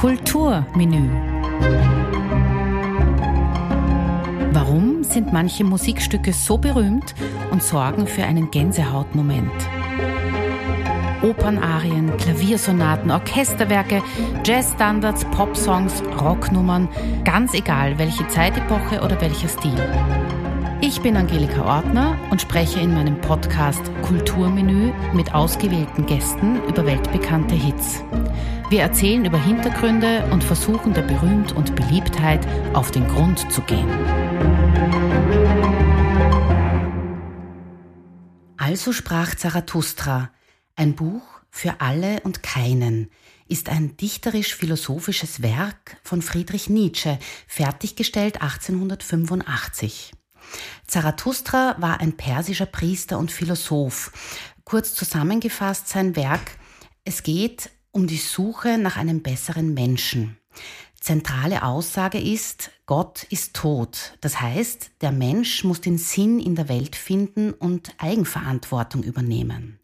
Kulturmenü. Warum sind manche Musikstücke so berühmt und sorgen für einen Gänsehautmoment? Opernarien, Klaviersonaten, Orchesterwerke, Jazzstandards, Popsongs, Rocknummern, ganz egal welche Zeitepoche oder welcher Stil. Ich bin Angelika Ortner und spreche in meinem Podcast Kulturmenü mit ausgewählten Gästen über weltbekannte Hits. Wir erzählen über Hintergründe und versuchen der Berühmt und Beliebtheit auf den Grund zu gehen. Also sprach Zarathustra, ein Buch für alle und keinen, ist ein dichterisch-philosophisches Werk von Friedrich Nietzsche, fertiggestellt 1885. Zarathustra war ein persischer Priester und Philosoph. Kurz zusammengefasst sein Werk, es geht um die Suche nach einem besseren Menschen. Zentrale Aussage ist, Gott ist tot. Das heißt, der Mensch muss den Sinn in der Welt finden und Eigenverantwortung übernehmen.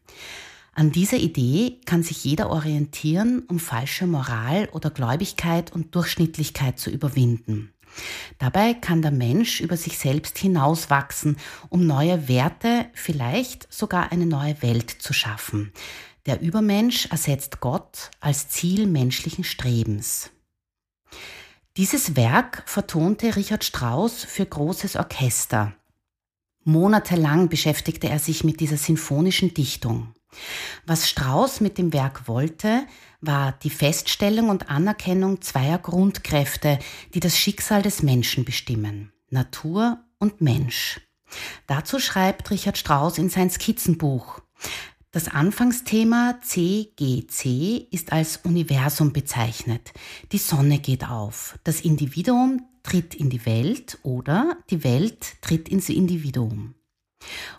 An dieser Idee kann sich jeder orientieren, um falsche Moral oder Gläubigkeit und Durchschnittlichkeit zu überwinden. Dabei kann der Mensch über sich selbst hinauswachsen, um neue Werte, vielleicht sogar eine neue Welt zu schaffen. Der Übermensch ersetzt Gott als Ziel menschlichen Strebens. Dieses Werk vertonte Richard Strauss für großes Orchester. Monatelang beschäftigte er sich mit dieser sinfonischen Dichtung. Was Strauss mit dem Werk wollte, war die Feststellung und Anerkennung zweier Grundkräfte, die das Schicksal des Menschen bestimmen, Natur und Mensch. Dazu schreibt Richard Strauss in sein Skizzenbuch. Das Anfangsthema CGC ist als Universum bezeichnet. Die Sonne geht auf. Das Individuum tritt in die Welt oder die Welt tritt ins Individuum.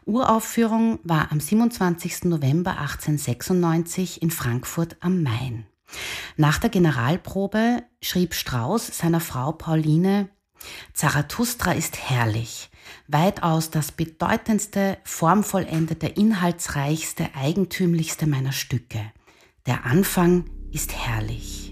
Uraufführung war am 27. November 1896 in Frankfurt am Main. Nach der Generalprobe schrieb Strauß seiner Frau Pauline, Zarathustra ist herrlich, weitaus das bedeutendste, formvollendete, inhaltsreichste, eigentümlichste meiner Stücke. Der Anfang ist herrlich.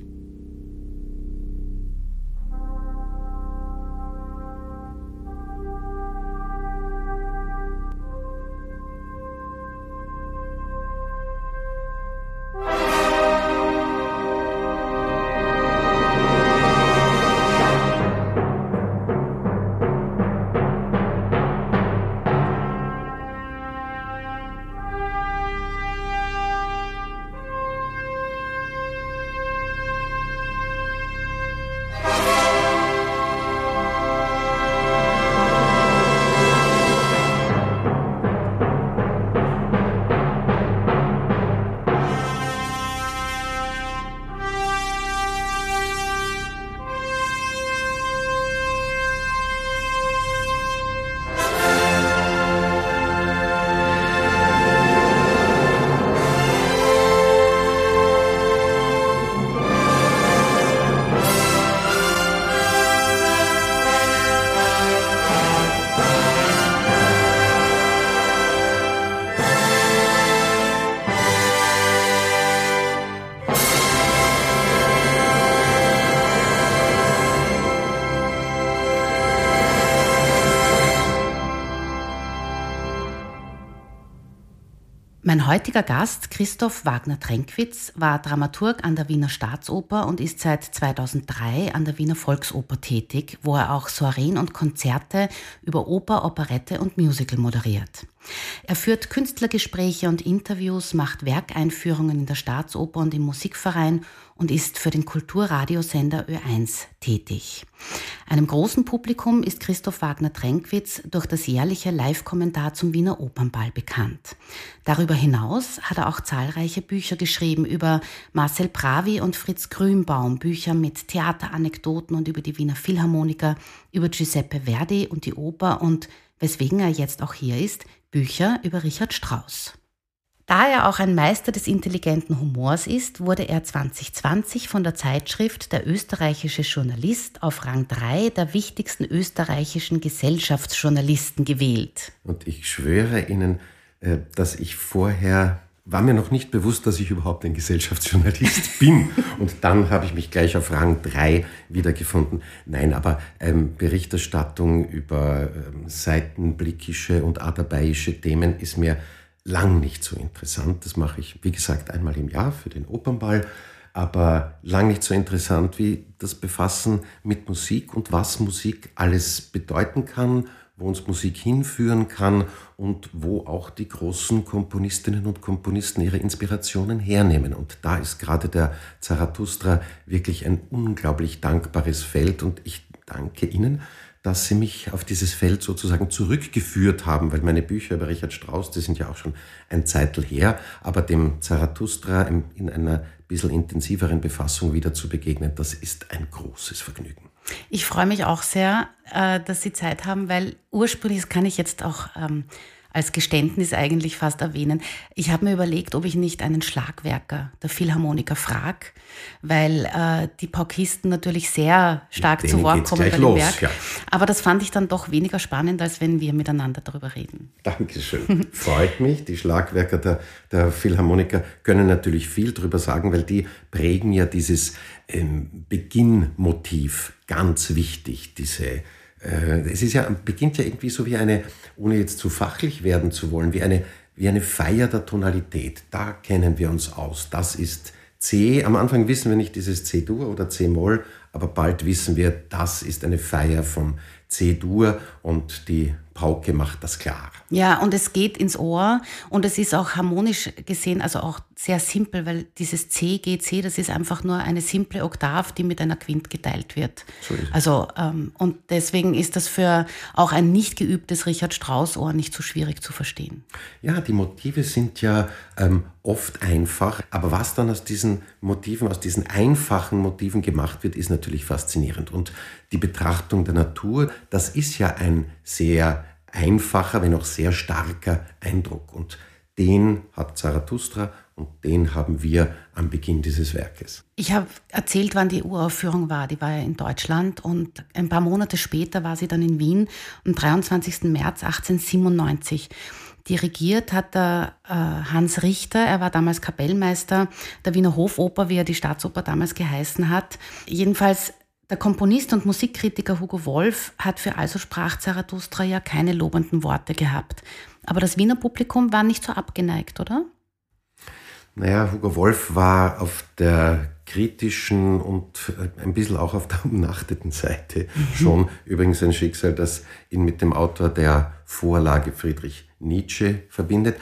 Mein heutiger Gast, Christoph Wagner-Trenkwitz, war Dramaturg an der Wiener Staatsoper und ist seit 2003 an der Wiener Volksoper tätig, wo er auch Soireen und Konzerte über Oper, Operette und Musical moderiert. Er führt Künstlergespräche und Interviews, macht Werkeinführungen in der Staatsoper und im Musikverein und ist für den Kulturradiosender Ö1 tätig. Einem großen Publikum ist Christoph Wagner-Trenkwitz durch das jährliche Live-Kommentar zum Wiener Opernball bekannt. Darüber hinaus hat er auch zahlreiche Bücher geschrieben über Marcel Pravi und Fritz Grünbaum, Bücher mit Theateranekdoten und über die Wiener Philharmoniker, über Giuseppe Verdi und die Oper und, weswegen er jetzt auch hier ist, Bücher über Richard Strauss. Da er auch ein Meister des intelligenten Humors ist, wurde er 2020 von der Zeitschrift Der österreichische Journalist auf Rang 3 der wichtigsten österreichischen Gesellschaftsjournalisten gewählt. Und ich schwöre Ihnen, äh, dass ich vorher war mir noch nicht bewusst, dass ich überhaupt ein Gesellschaftsjournalist bin. Und dann habe ich mich gleich auf Rang 3 wiedergefunden. Nein, aber ähm, Berichterstattung über ähm, seitenblickische und adabeiische Themen ist mir lang nicht so interessant. Das mache ich, wie gesagt, einmal im Jahr für den Opernball, aber lang nicht so interessant wie das Befassen mit Musik und was Musik alles bedeuten kann wo uns Musik hinführen kann und wo auch die großen Komponistinnen und Komponisten ihre Inspirationen hernehmen. Und da ist gerade der Zarathustra wirklich ein unglaublich dankbares Feld und ich danke Ihnen, dass Sie mich auf dieses Feld sozusagen zurückgeführt haben, weil meine Bücher über Richard Strauss, die sind ja auch schon ein Zeitl her, aber dem Zarathustra in einer bisschen intensiveren Befassung wieder zu begegnen, das ist ein großes Vergnügen. Ich freue mich auch sehr, äh, dass Sie Zeit haben, weil ursprünglich, das kann ich jetzt auch ähm, als Geständnis eigentlich fast erwähnen. Ich habe mir überlegt, ob ich nicht einen Schlagwerker der Philharmoniker frage, weil äh, die Paukisten natürlich sehr stark zu Wort kommen bei dem Werk. Ja. Aber das fand ich dann doch weniger spannend, als wenn wir miteinander darüber reden. Dankeschön. Freut mich. Die Schlagwerker der, der Philharmoniker können natürlich viel darüber sagen, weil die prägen ja dieses ähm, Beginnmotiv ganz wichtig, diese es ist ja, beginnt ja irgendwie so wie eine, ohne jetzt zu fachlich werden zu wollen, wie eine, wie eine Feier der Tonalität. Da kennen wir uns aus. Das ist C. Am Anfang wissen wir nicht dieses C-Dur oder C-Moll, aber bald wissen wir, das ist eine Feier von C-Dur und die Pauke macht das klar. Ja, und es geht ins Ohr und es ist auch harmonisch gesehen, also auch sehr simpel, weil dieses C, G, C, das ist einfach nur eine simple Oktav, die mit einer Quint geteilt wird. So also, ähm, und deswegen ist das für auch ein nicht geübtes Richard Strauss-Ohr nicht so schwierig zu verstehen. Ja, die Motive sind ja ähm, oft einfach, aber was dann aus diesen Motiven, aus diesen einfachen Motiven gemacht wird, ist natürlich faszinierend. Und die Betrachtung der Natur, das ist ja ein sehr einfacher, wenn auch sehr starker Eindruck. Und den hat Zarathustra und den haben wir am Beginn dieses Werkes. Ich habe erzählt, wann die Uraufführung war. Die war ja in Deutschland und ein paar Monate später war sie dann in Wien am 23. März 1897. Dirigiert hat der äh, Hans Richter, er war damals Kapellmeister der Wiener Hofoper, wie er die Staatsoper damals geheißen hat. Jedenfalls der Komponist und Musikkritiker Hugo Wolf hat für Also sprach Zarathustra ja keine lobenden Worte gehabt. Aber das Wiener Publikum war nicht so abgeneigt, oder? Naja, Hugo Wolf war auf der kritischen und ein bisschen auch auf der umnachteten Seite mhm. schon. Übrigens ein Schicksal, das ihn mit dem Autor der Vorlage Friedrich Nietzsche verbindet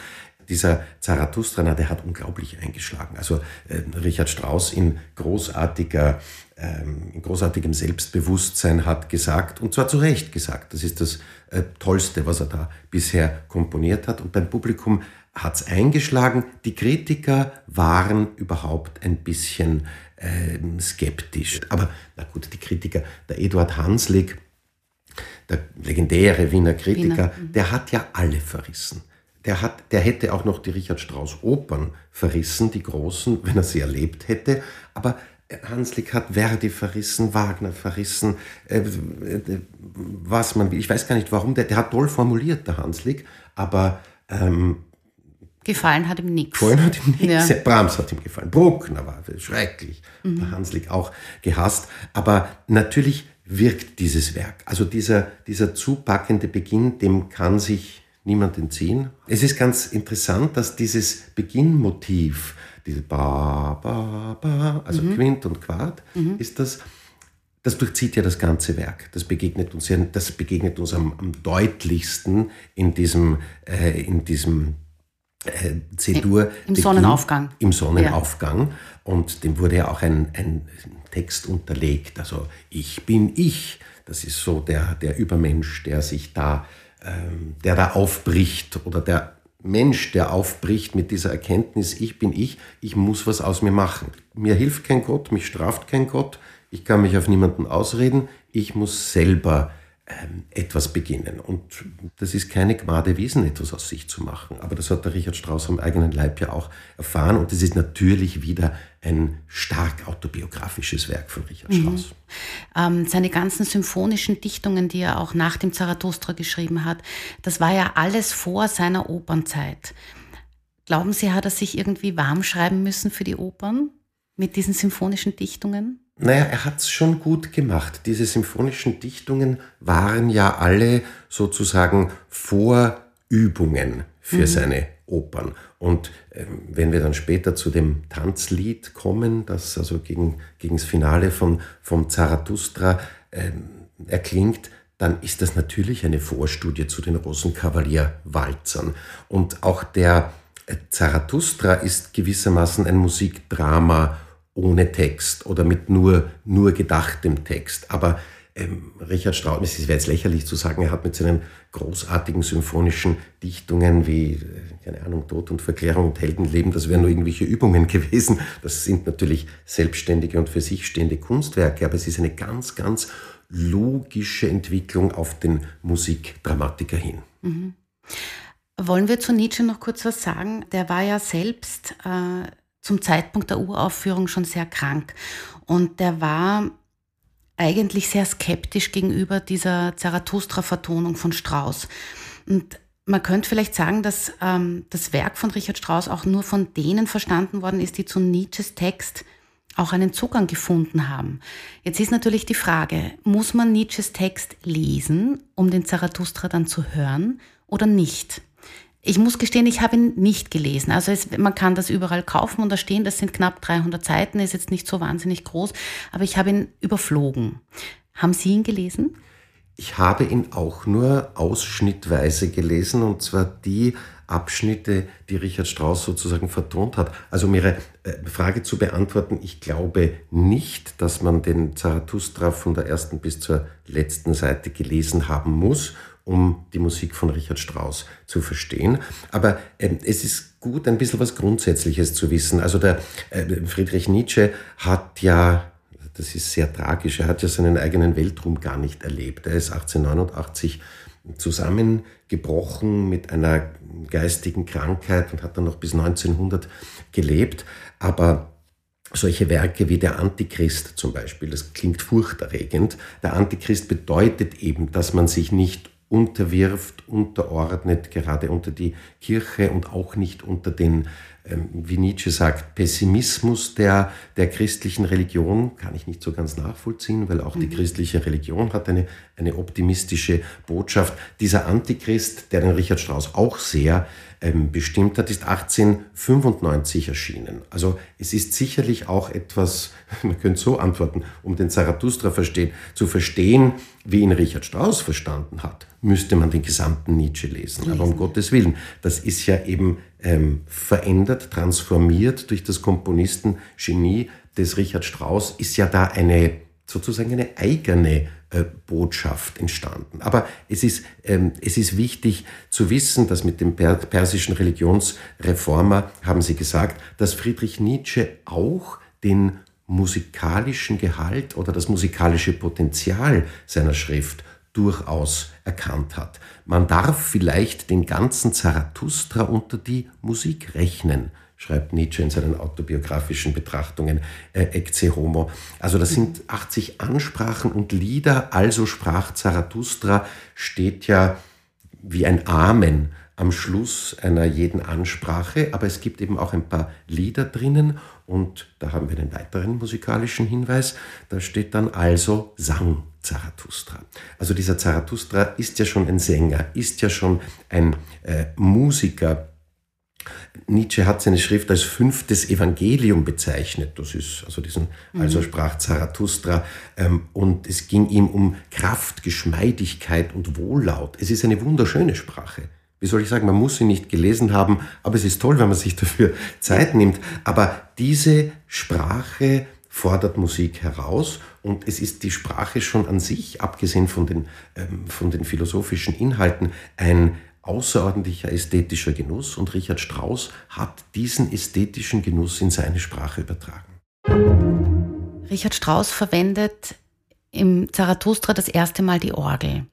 dieser Zarathustra, der hat unglaublich eingeschlagen. Also äh, Richard Strauss in großartiger, ähm, in großartigem Selbstbewusstsein hat gesagt, und zwar zu Recht gesagt, das ist das äh, Tollste, was er da bisher komponiert hat. Und beim Publikum hat es eingeschlagen. Die Kritiker waren überhaupt ein bisschen äh, skeptisch. Aber na gut, die Kritiker, der Eduard Hanslick, der legendäre Wiener Kritiker, Wiener. Mhm. der hat ja alle verrissen der, hat, der hätte auch noch die Richard Strauss Opern verrissen, die großen, wenn er sie erlebt hätte. Aber Hanslick hat Verdi verrissen, Wagner verrissen, äh, äh, was man will. Ich weiß gar nicht warum. Der, der hat toll formuliert, der Hanslick, aber. Ähm, gefallen hat ihm nichts. Gefallen hat ihm nichts. Ja. Brahms hat ihm gefallen. Bruckner war schrecklich. Mhm. Der Hanslick auch gehasst. Aber natürlich wirkt dieses Werk. Also dieser, dieser zupackende Beginn, dem kann sich niemand entziehen. Es ist ganz interessant, dass dieses Beginnmotiv, diese Ba, Ba, Ba, also mhm. Quint und Quart, mhm. ist das, das durchzieht ja das ganze Werk. Das begegnet uns, ja, das begegnet uns am, am deutlichsten in diesem, äh, in diesem äh, C-Dur. Im, Sonnenaufgang. Im Sonnenaufgang. Ja. Und dem wurde ja auch ein, ein Text unterlegt. Also ich bin ich. Das ist so der, der Übermensch, der sich da ähm, der da aufbricht oder der Mensch, der aufbricht mit dieser Erkenntnis, ich bin ich, ich muss was aus mir machen. Mir hilft kein Gott, mich straft kein Gott, ich kann mich auf niemanden ausreden, ich muss selber etwas beginnen. Und das ist keine Gnade Wesen, etwas aus sich zu machen. Aber das hat der Richard Strauss am eigenen Leib ja auch erfahren. Und es ist natürlich wieder ein stark autobiografisches Werk von Richard mhm. Strauss. Ähm, seine ganzen symphonischen Dichtungen, die er auch nach dem Zarathustra geschrieben hat, das war ja alles vor seiner Opernzeit. Glauben Sie, hat er sich irgendwie warm schreiben müssen für die Opern mit diesen symphonischen Dichtungen? Naja, er hat es schon gut gemacht. Diese symphonischen Dichtungen waren ja alle sozusagen Vorübungen für mhm. seine Opern. Und äh, wenn wir dann später zu dem Tanzlied kommen, das also gegen, gegen das Finale von, vom Zarathustra äh, erklingt, dann ist das natürlich eine Vorstudie zu den Rosenkavalier-Walzern. Und auch der äh, Zarathustra ist gewissermaßen ein Musikdrama ohne Text oder mit nur, nur gedachtem Text. Aber ähm, Richard Strauss, es wäre jetzt lächerlich zu sagen, er hat mit seinen großartigen symphonischen Dichtungen wie, äh, keine Ahnung, Tod und Verklärung und Heldenleben, das wären nur irgendwelche Übungen gewesen. Das sind natürlich selbstständige und für sich stehende Kunstwerke, aber es ist eine ganz, ganz logische Entwicklung auf den Musikdramatiker hin. Mhm. Wollen wir zu Nietzsche noch kurz was sagen? Der war ja selbst äh, zum Zeitpunkt der Uraufführung schon sehr krank und der war eigentlich sehr skeptisch gegenüber dieser Zarathustra-Vertonung von Strauss. Und man könnte vielleicht sagen, dass ähm, das Werk von Richard Strauss auch nur von denen verstanden worden ist, die zu Nietzsches Text auch einen Zugang gefunden haben. Jetzt ist natürlich die Frage, muss man Nietzsches Text lesen, um den Zarathustra dann zu hören oder nicht? Ich muss gestehen, ich habe ihn nicht gelesen. Also es, man kann das überall kaufen und da stehen, das sind knapp 300 Seiten, ist jetzt nicht so wahnsinnig groß, aber ich habe ihn überflogen. Haben Sie ihn gelesen? Ich habe ihn auch nur ausschnittweise gelesen und zwar die Abschnitte, die Richard Strauss sozusagen vertont hat. Also um Ihre äh, Frage zu beantworten, ich glaube nicht, dass man den Zarathustra von der ersten bis zur letzten Seite gelesen haben muss um die Musik von Richard Strauss zu verstehen. Aber äh, es ist gut, ein bisschen was Grundsätzliches zu wissen. Also der äh, Friedrich Nietzsche hat ja, das ist sehr tragisch, er hat ja seinen eigenen Weltruhm gar nicht erlebt. Er ist 1889 zusammengebrochen mit einer geistigen Krankheit und hat dann noch bis 1900 gelebt. Aber solche Werke wie der Antichrist zum Beispiel, das klingt furchterregend. Der Antichrist bedeutet eben, dass man sich nicht unterwirft, unterordnet, gerade unter die Kirche und auch nicht unter den, wie Nietzsche sagt, Pessimismus der, der christlichen Religion, kann ich nicht so ganz nachvollziehen, weil auch mhm. die christliche Religion hat eine, eine optimistische Botschaft. Dieser Antichrist, der den Richard Strauss auch sehr ähm, bestimmt hat, ist 1895 erschienen. Also es ist sicherlich auch etwas, man könnte so antworten, um den Zarathustra verstehen, zu verstehen, wie ihn Richard Strauss verstanden hat, müsste man den gesamten Nietzsche lesen. lesen. Aber um Gottes Willen, das ist ja eben ähm, verändert, transformiert durch das Komponistengenie des Richard Strauss, ist ja da eine sozusagen eine eigene äh, Botschaft entstanden. Aber es ist, ähm, es ist wichtig zu wissen, dass mit dem persischen Religionsreformer haben sie gesagt, dass Friedrich Nietzsche auch den musikalischen Gehalt oder das musikalische Potenzial seiner Schrift durchaus erkannt hat. Man darf vielleicht den ganzen Zarathustra unter die Musik rechnen, schreibt Nietzsche in seinen autobiografischen Betrachtungen äh, Ecce Homo. Also das sind 80 Ansprachen und Lieder, also sprach Zarathustra, steht ja wie ein Amen am Schluss einer jeden Ansprache, aber es gibt eben auch ein paar Lieder drinnen und da haben wir einen weiteren musikalischen Hinweis, da steht dann also Sang Zarathustra. Also dieser Zarathustra ist ja schon ein Sänger, ist ja schon ein äh, Musiker. Nietzsche hat seine Schrift als fünftes Evangelium bezeichnet. Das ist also diesen, mhm. also sprach Zarathustra. Ähm, und es ging ihm um Kraft, Geschmeidigkeit und Wohllaut. Es ist eine wunderschöne Sprache wie soll ich sagen, man muss sie nicht gelesen haben, aber es ist toll, wenn man sich dafür Zeit nimmt. Aber diese Sprache fordert Musik heraus und es ist die Sprache schon an sich, abgesehen von den, ähm, von den philosophischen Inhalten, ein außerordentlicher ästhetischer Genuss und Richard Strauss hat diesen ästhetischen Genuss in seine Sprache übertragen. Richard Strauss verwendet im Zarathustra das erste Mal die Orgel.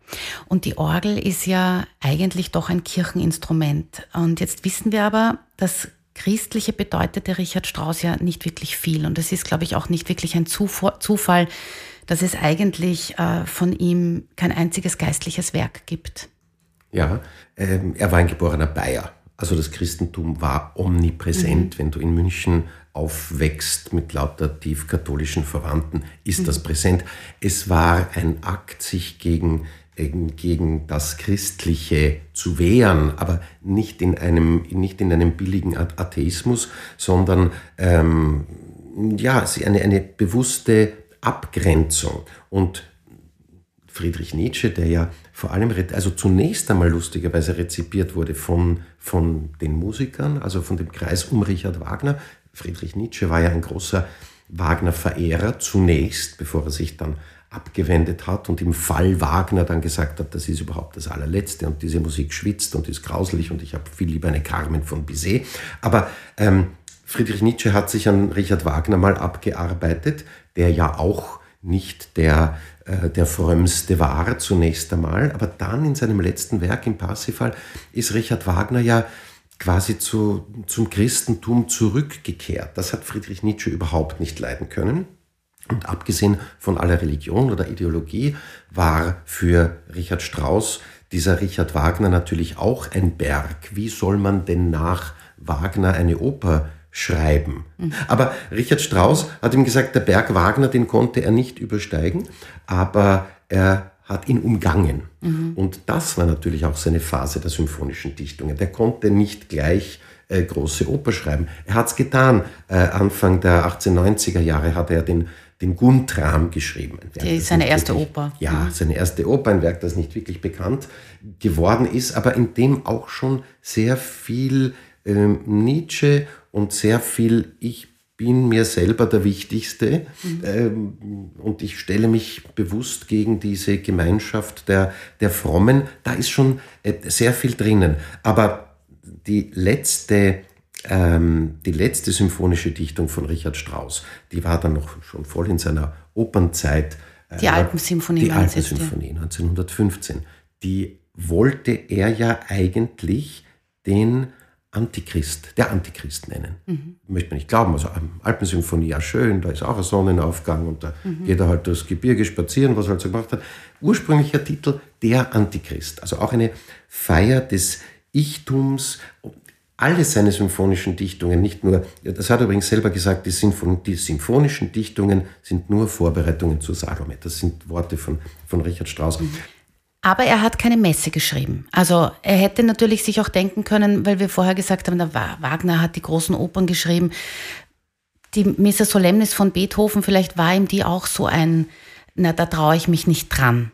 Und die Orgel ist ja eigentlich doch ein Kircheninstrument. Und jetzt wissen wir aber, dass Christliche bedeutete Richard Strauss ja nicht wirklich viel. Und es ist, glaube ich, auch nicht wirklich ein Zufall, dass es eigentlich äh, von ihm kein einziges geistliches Werk gibt. Ja, ähm, er war ein geborener Bayer. Also das Christentum war omnipräsent. Mhm. Wenn du in München aufwächst mit lauter tiefkatholischen Verwandten, ist mhm. das präsent. Es war ein Akt, sich gegen, gegen das Christliche zu wehren, aber nicht in einem, nicht in einem billigen Atheismus, sondern ähm, ja, eine, eine bewusste Abgrenzung. Und Friedrich Nietzsche, der ja vor allem, also zunächst einmal lustigerweise rezipiert wurde von, von den Musikern, also von dem Kreis um Richard Wagner. Friedrich Nietzsche war ja ein großer Wagner-Verehrer zunächst, bevor er sich dann abgewendet hat und im Fall Wagner dann gesagt hat, das ist überhaupt das allerletzte und diese Musik schwitzt und ist grauselig und ich habe viel lieber eine Carmen von Bizet. Aber ähm, Friedrich Nietzsche hat sich an Richard Wagner mal abgearbeitet, der ja auch nicht der, äh, der frömmste war zunächst einmal, aber dann in seinem letzten Werk im Parsifal ist Richard Wagner ja quasi zu, zum Christentum zurückgekehrt. Das hat Friedrich Nietzsche überhaupt nicht leiden können. Und abgesehen von aller Religion oder Ideologie war für Richard Strauss dieser Richard Wagner natürlich auch ein Berg. Wie soll man denn nach Wagner eine Oper schreiben. Aber Richard Strauss hat ihm gesagt, der Berg Wagner, den konnte er nicht übersteigen, aber er hat ihn umgangen. Mhm. Und das war natürlich auch seine Phase der symphonischen Dichtungen. Der konnte nicht gleich äh, große Oper schreiben. Er hat es getan. Äh, Anfang der 1890er Jahre hat er den, den Guntram geschrieben. Werk, Die, seine erste wirklich, Oper. Ja, mhm. seine erste Oper, ein Werk, das nicht wirklich bekannt geworden ist, aber in dem auch schon sehr viel ähm, Nietzsche und sehr viel Ich bin mir selber der Wichtigste mhm. ähm, und ich stelle mich bewusst gegen diese Gemeinschaft der, der Frommen. Da ist schon äh, sehr viel drinnen. Aber die letzte, ähm, die letzte symphonische Dichtung von Richard Strauss, die war dann noch schon voll in seiner Opernzeit. Äh, die Alpensymphonie. Die Alpensymphonie 1915. Die wollte er ja eigentlich den Antichrist, der Antichrist nennen. Mhm. Möchte man nicht glauben. Also Alpensymphonie, ja schön, da ist auch ein Sonnenaufgang und da mhm. geht er halt durchs Gebirge spazieren, was er halt so gemacht hat. Ursprünglicher Titel, der Antichrist. Also auch eine Feier des Ichtums. Alle seine symphonischen Dichtungen, nicht nur, das hat er übrigens selber gesagt, die, Symphon die symphonischen Dichtungen sind nur Vorbereitungen zu Salome. Das sind Worte von, von Richard Strauss. Mhm. Aber er hat keine Messe geschrieben. Also er hätte natürlich sich auch denken können, weil wir vorher gesagt haben, der Wagner hat die großen Opern geschrieben. Die Missa Solemnis von Beethoven, vielleicht war ihm die auch so ein, na, da traue ich mich nicht dran.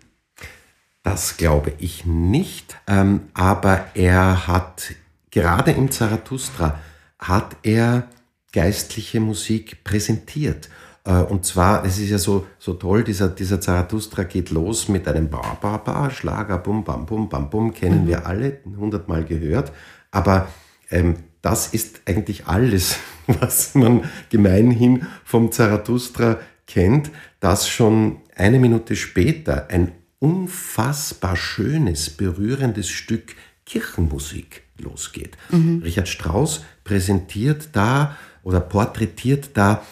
Das glaube ich nicht. Ähm, aber er hat, gerade im Zarathustra, hat er geistliche Musik präsentiert. Äh, und zwar, es ist ja so, so toll, dieser, dieser Zarathustra geht los mit einem Ba, Ba, Ba, Schlager, Bum, Bam, Bum, Bam, Bum, kennen mhm. wir alle, hundertmal gehört. Aber ähm, das ist eigentlich alles, was man gemeinhin vom Zarathustra kennt, dass schon eine Minute später ein unfassbar schönes, berührendes Stück Kirchenmusik losgeht. Mhm. Richard Strauss präsentiert da oder porträtiert da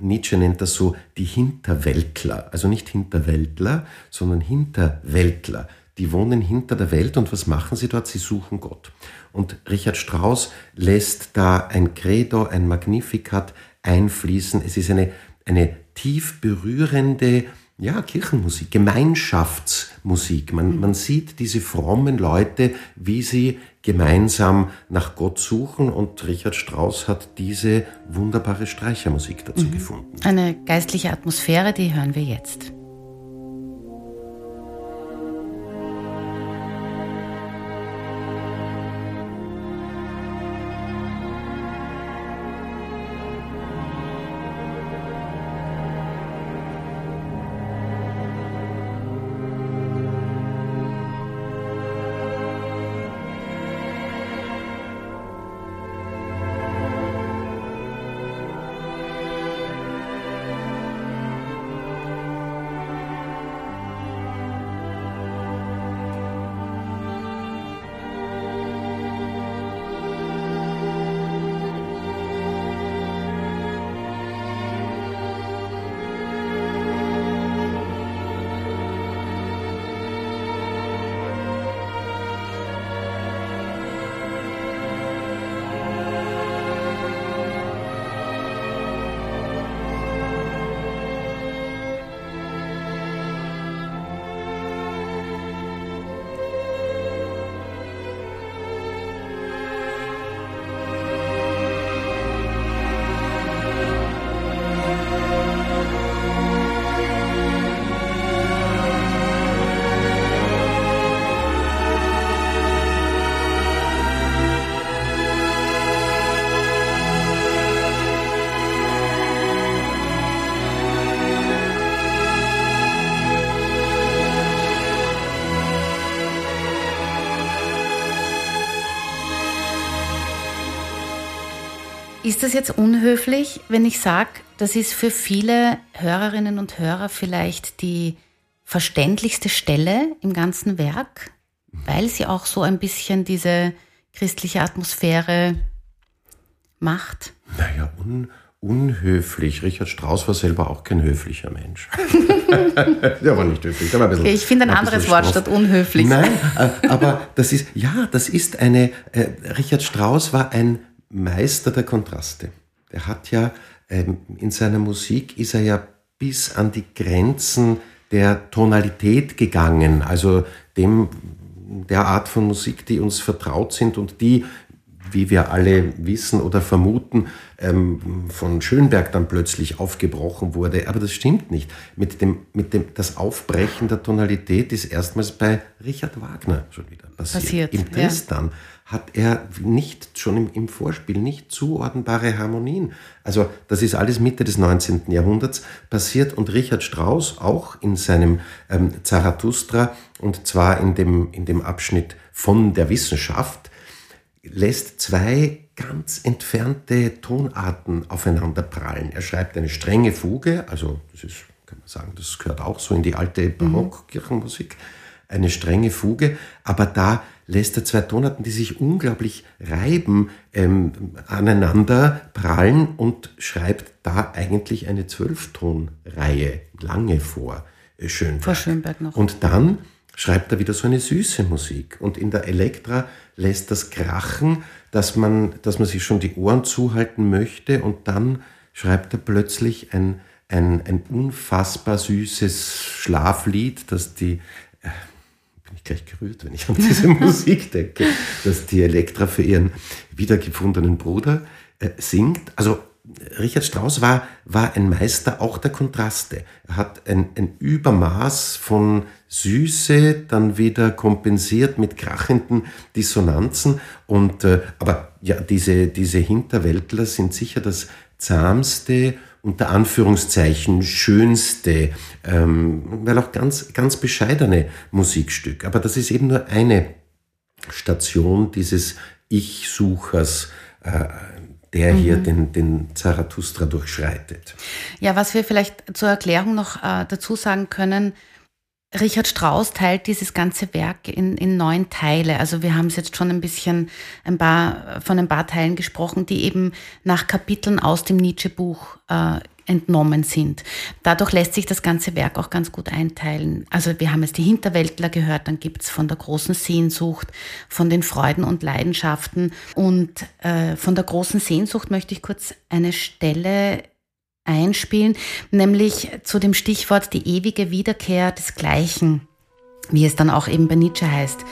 Nietzsche nennt das so die Hinterweltler, also nicht Hinterweltler, sondern Hinterweltler. Die wohnen hinter der Welt und was machen sie dort? Sie suchen Gott. Und Richard Strauss lässt da ein Credo, ein Magnificat einfließen. Es ist eine, eine tief berührende ja, Kirchenmusik, Gemeinschaftsmusik. Man, man sieht diese frommen Leute, wie sie gemeinsam nach Gott suchen und Richard Strauss hat diese wunderbare Streichermusik dazu mhm. gefunden. Eine geistliche Atmosphäre, die hören wir jetzt. Ist das jetzt unhöflich, wenn ich sage, das ist für viele Hörerinnen und Hörer vielleicht die verständlichste Stelle im ganzen Werk, weil sie auch so ein bisschen diese christliche Atmosphäre macht? Naja, un, unhöflich. Richard Strauss war selber auch kein höflicher Mensch. der war nicht höflich. Der war ein bisschen, ich finde ein, ein anderes Wort statt unhöflich. Nein, aber das ist, ja, das ist eine, äh, Richard Strauss war ein Meister der Kontraste. Er hat ja, ähm, in seiner Musik ist er ja bis an die Grenzen der Tonalität gegangen, also dem, der Art von Musik, die uns vertraut sind und die wie wir alle wissen oder vermuten, ähm, von Schönberg dann plötzlich aufgebrochen wurde. Aber das stimmt nicht. Mit dem, mit dem, das Aufbrechen der Tonalität ist erstmals bei Richard Wagner schon wieder passiert. passiert Im Tristan ja. Hat er nicht, schon im, im Vorspiel, nicht zuordnbare Harmonien. Also das ist alles Mitte des 19. Jahrhunderts passiert und Richard Strauss auch in seinem ähm, Zarathustra und zwar in dem, in dem Abschnitt von der Wissenschaft, lässt zwei ganz entfernte Tonarten aufeinander prallen. Er schreibt eine strenge Fuge, also das ist, kann man sagen, das gehört auch so in die alte Barockkirchenmusik, eine strenge Fuge, aber da lässt er zwei Tonarten, die sich unglaublich reiben, ähm, aneinander prallen und schreibt da eigentlich eine Zwölftonreihe lange vor äh, Schönberg. Vor Schönberg noch. Und dann schreibt er wieder so eine süße Musik. Und in der Elektra lässt das krachen, dass man, dass man sich schon die Ohren zuhalten möchte und dann schreibt er plötzlich ein, ein, ein unfassbar süßes Schlaflied, das die, bin ich gleich gerührt, wenn ich an diese Musik denke, dass die Elektra für ihren wiedergefundenen Bruder äh, singt. Also Richard Strauss war, war ein Meister auch der Kontraste. Er hat ein, ein Übermaß von Süße dann wieder kompensiert mit krachenden Dissonanzen. Und, äh, aber ja, diese, diese Hinterwäldler sind sicher das zahmste, unter Anführungszeichen schönste, ähm, weil auch ganz, ganz bescheidene Musikstück. Aber das ist eben nur eine Station dieses Ich-Suchers. Äh, der mhm. hier den, den Zarathustra durchschreitet. Ja, was wir vielleicht zur Erklärung noch äh, dazu sagen können, Richard Strauss teilt dieses ganze Werk in, in neun Teile. Also wir haben es jetzt schon ein bisschen ein paar, von ein paar Teilen gesprochen, die eben nach Kapiteln aus dem Nietzsche-Buch äh, entnommen sind. Dadurch lässt sich das ganze Werk auch ganz gut einteilen. Also wir haben jetzt die Hinterwäldler gehört, dann gibt's von der großen Sehnsucht, von den Freuden und Leidenschaften. Und äh, von der großen Sehnsucht möchte ich kurz eine Stelle einspielen, nämlich zu dem Stichwort die ewige Wiederkehr des Gleichen, wie es dann auch eben bei Nietzsche heißt.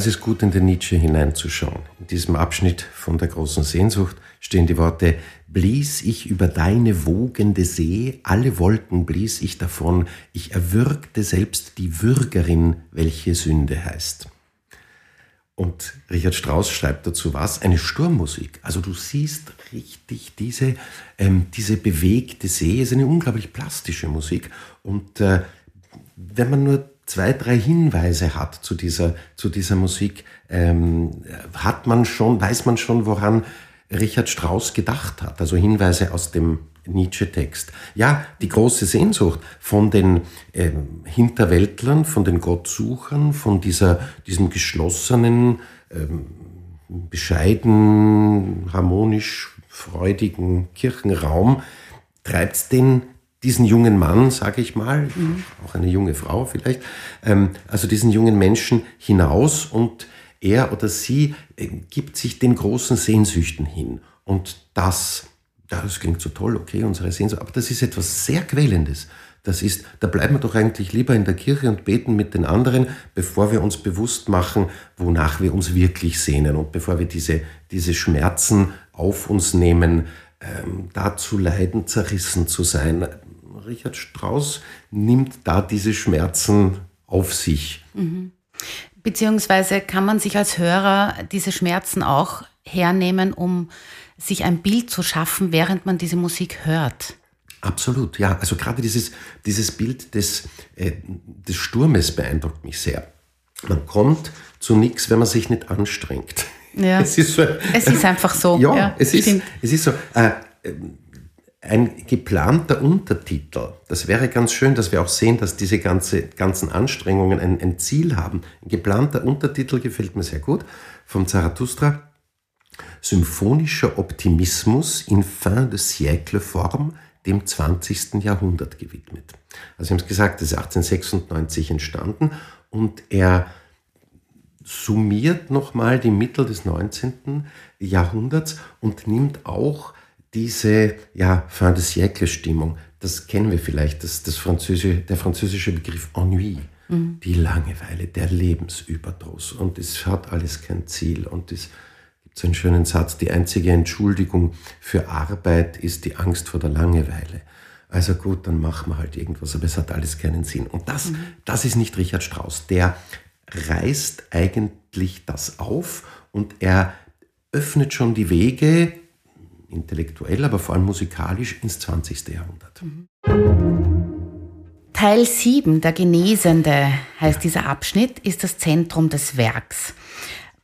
Da ist es gut, in den Nietzsche hineinzuschauen. In diesem Abschnitt von der großen Sehnsucht stehen die Worte, blies ich über deine wogende See, alle Wolken blies ich davon, ich erwürgte selbst die Würgerin, welche Sünde heißt. Und Richard Strauss schreibt dazu was? Eine Sturmmusik. Also du siehst richtig diese, ähm, diese bewegte See, ist eine unglaublich plastische Musik. Und äh, wenn man nur zwei, drei Hinweise hat zu dieser, zu dieser Musik, ähm, hat man schon, weiß man schon, woran Richard Strauss gedacht hat. Also Hinweise aus dem Nietzsche-Text. Ja, die große Sehnsucht von den ähm, Hinterwäldlern, von den Gottsuchern, von dieser, diesem geschlossenen ähm, bescheiden, harmonisch, freudigen Kirchenraum treibt es den diesen jungen Mann, sage ich mal, mhm. auch eine junge Frau vielleicht, ähm, also diesen jungen Menschen hinaus und er oder sie äh, gibt sich den großen Sehnsüchten hin. Und das, das klingt so toll, okay, unsere Sehnsucht, aber das ist etwas sehr Quälendes. Das ist, da bleiben wir doch eigentlich lieber in der Kirche und beten mit den anderen, bevor wir uns bewusst machen, wonach wir uns wirklich sehnen und bevor wir diese, diese Schmerzen auf uns nehmen, ähm, da zu leiden, zerrissen zu sein. Richard Strauss nimmt da diese Schmerzen auf sich. Mhm. Beziehungsweise kann man sich als Hörer diese Schmerzen auch hernehmen, um sich ein Bild zu schaffen, während man diese Musik hört. Absolut, ja. Also gerade dieses, dieses Bild des, äh, des Sturmes beeindruckt mich sehr. Man kommt zu nichts, wenn man sich nicht anstrengt. Ja. Es ist, so, es ist einfach so. Ja, ja es, ist, es ist so. Äh, ein geplanter Untertitel, das wäre ganz schön, dass wir auch sehen, dass diese ganze, ganzen Anstrengungen ein, ein Ziel haben. Ein geplanter Untertitel gefällt mir sehr gut, vom Zarathustra. Symphonischer Optimismus in Fin de siècle Form, dem 20. Jahrhundert gewidmet. Also Sie haben es gesagt, das ist 1896 entstanden und er summiert nochmal die Mittel des 19. Jahrhunderts und nimmt auch diese ja, Fin de siècle Stimmung, das kennen wir vielleicht, das, das französische, der französische Begriff Ennui, mhm. die Langeweile, der Lebensüberdruss und es hat alles kein Ziel und es gibt so einen schönen Satz, die einzige Entschuldigung für Arbeit ist die Angst vor der Langeweile. Also gut, dann machen wir halt irgendwas, aber es hat alles keinen Sinn. Und das, mhm. das ist nicht Richard Strauss. Der reißt eigentlich das auf und er öffnet schon die Wege intellektuell, aber vor allem musikalisch ins 20. Jahrhundert. Teil 7, der Genesende, heißt dieser Abschnitt, ist das Zentrum des Werks.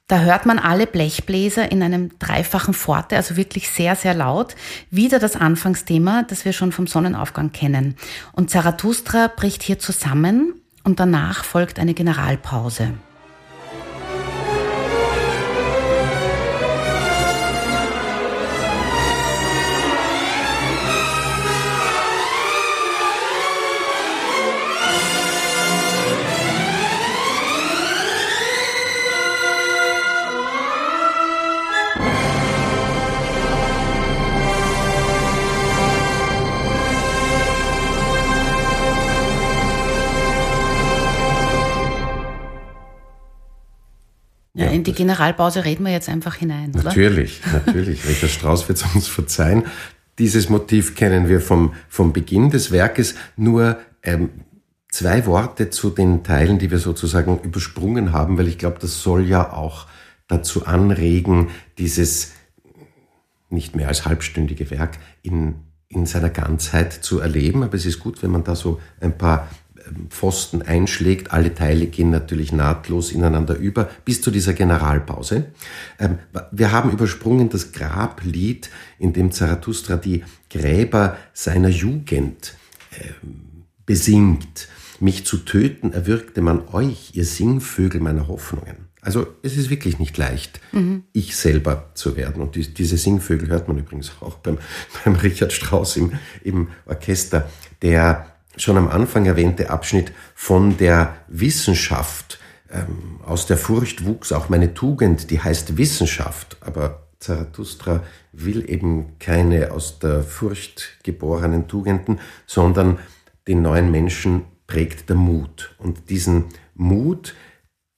Da hört man alle Blechbläser in einem dreifachen Forte, also wirklich sehr, sehr laut. Wieder das Anfangsthema, das wir schon vom Sonnenaufgang kennen. Und Zarathustra bricht hier zusammen und danach folgt eine Generalpause. Generalpause reden wir jetzt einfach hinein, oder? Natürlich, natürlich. Richard Strauss wird es uns verzeihen. Dieses Motiv kennen wir vom, vom Beginn des Werkes. Nur ähm, zwei Worte zu den Teilen, die wir sozusagen übersprungen haben, weil ich glaube, das soll ja auch dazu anregen, dieses nicht mehr als halbstündige Werk in, in seiner Ganzheit zu erleben. Aber es ist gut, wenn man da so ein paar Pfosten einschlägt. Alle Teile gehen natürlich nahtlos ineinander über bis zu dieser Generalpause. Ähm, wir haben übersprungen das Grablied, in dem Zarathustra die Gräber seiner Jugend ähm, besingt. Mich zu töten erwirkte man euch, ihr Singvögel meiner Hoffnungen. Also es ist wirklich nicht leicht, mhm. ich selber zu werden. Und die, diese Singvögel hört man übrigens auch beim, beim Richard Strauss im, im Orchester, der schon am Anfang erwähnte Abschnitt von der Wissenschaft. Ähm, aus der Furcht wuchs auch meine Tugend, die heißt Wissenschaft. Aber Zarathustra will eben keine aus der Furcht geborenen Tugenden, sondern den neuen Menschen prägt der Mut. Und diesen Mut,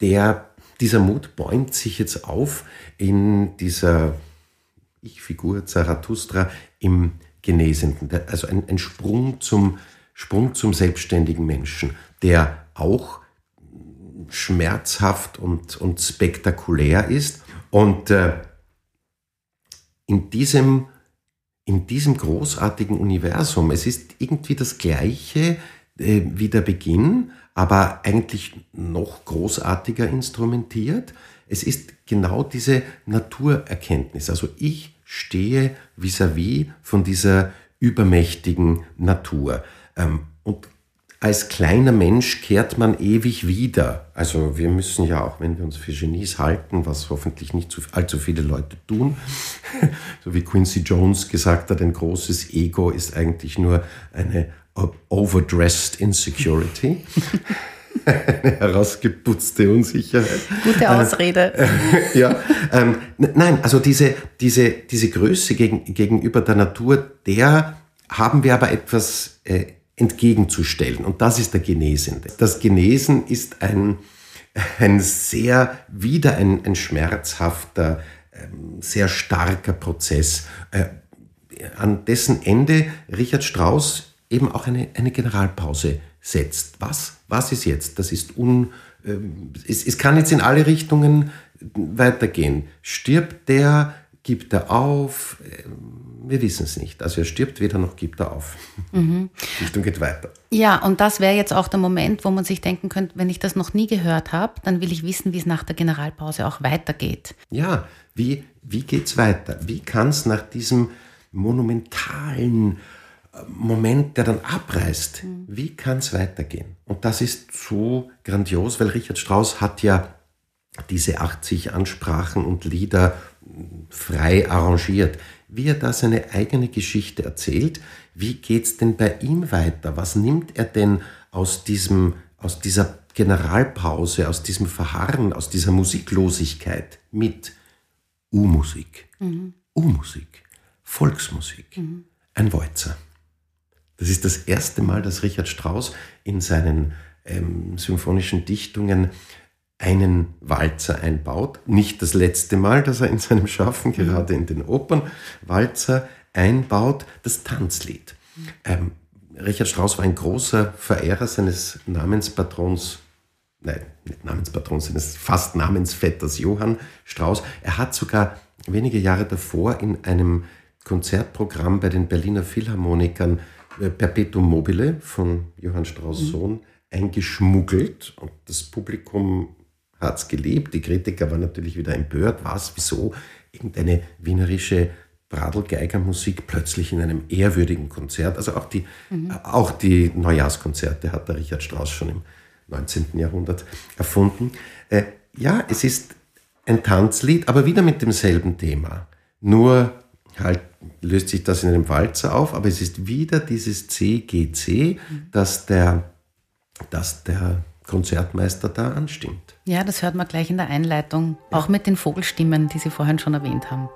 der, dieser Mut bäumt sich jetzt auf in dieser Ich-Figur Zarathustra im Genesenden. Also ein, ein Sprung zum Sprung zum selbstständigen Menschen, der auch schmerzhaft und, und spektakulär ist. Und äh, in, diesem, in diesem großartigen Universum, es ist irgendwie das gleiche äh, wie der Beginn, aber eigentlich noch großartiger instrumentiert. Es ist genau diese Naturerkenntnis. Also ich stehe vis-à-vis -vis von dieser übermächtigen Natur. Ähm, und als kleiner Mensch kehrt man ewig wieder. Also wir müssen ja auch, wenn wir uns für Genies halten, was hoffentlich nicht zu, allzu viele Leute tun, so wie Quincy Jones gesagt hat, ein großes Ego ist eigentlich nur eine overdressed insecurity. eine herausgeputzte Unsicherheit. Gute Ausrede. Äh, ja, ähm, nein, also diese, diese, diese Größe gegen, gegenüber der Natur, der haben wir aber etwas äh, entgegenzustellen. Und das ist der Genesende. Das Genesen ist ein, ein sehr, wieder ein, ein schmerzhafter, ähm, sehr starker Prozess, äh, an dessen Ende Richard Strauss eben auch eine, eine Generalpause setzt. Was? Was ist jetzt? Das ist un, äh, es, es kann jetzt in alle Richtungen weitergehen. Stirbt der, gibt er auf? Wir wissen es nicht. Also er stirbt weder noch gibt er auf. Mhm. Die Richtung geht weiter. Ja, und das wäre jetzt auch der Moment, wo man sich denken könnte, wenn ich das noch nie gehört habe, dann will ich wissen, wie es nach der Generalpause auch weitergeht. Ja, wie, wie geht es weiter? Wie kann es nach diesem monumentalen äh, Moment, der dann abreißt, mhm. wie kann es weitergehen? Und das ist so grandios, weil Richard Strauss hat ja diese 80 Ansprachen und Lieder frei arrangiert. Wie er da seine eigene Geschichte erzählt, wie geht's denn bei ihm weiter? Was nimmt er denn aus diesem, aus dieser Generalpause, aus diesem Verharren, aus dieser Musiklosigkeit mit? U-Musik, mhm. U-Musik, Volksmusik, mhm. ein Walzer. Das ist das erste Mal, dass Richard Strauss in seinen ähm, symphonischen Dichtungen einen Walzer einbaut. Nicht das letzte Mal, dass er in seinem Schaffen, gerade in den Opern, Walzer einbaut, das Tanzlied. Ähm, Richard Strauss war ein großer Verehrer seines Namenspatrons, nein, nicht Namenspatrons, seines fast Namensvetters Johann Strauss. Er hat sogar wenige Jahre davor in einem Konzertprogramm bei den Berliner Philharmonikern äh, Perpetuum mobile von Johann Strauss mhm. Sohn eingeschmuggelt und das Publikum hat es gelebt. Die Kritiker waren natürlich wieder empört. Was, wieso? Irgendeine wienerische Bradelgeigermusik plötzlich in einem ehrwürdigen Konzert. Also auch die, mhm. auch die Neujahrskonzerte hat der Richard Strauss schon im 19. Jahrhundert erfunden. Äh, ja, es ist ein Tanzlied, aber wieder mit demselben Thema. Nur halt löst sich das in einem Walzer auf, aber es ist wieder dieses CGC, mhm. dass der, dass der Konzertmeister da anstimmt. Ja, das hört man gleich in der Einleitung, auch mit den Vogelstimmen, die Sie vorhin schon erwähnt haben.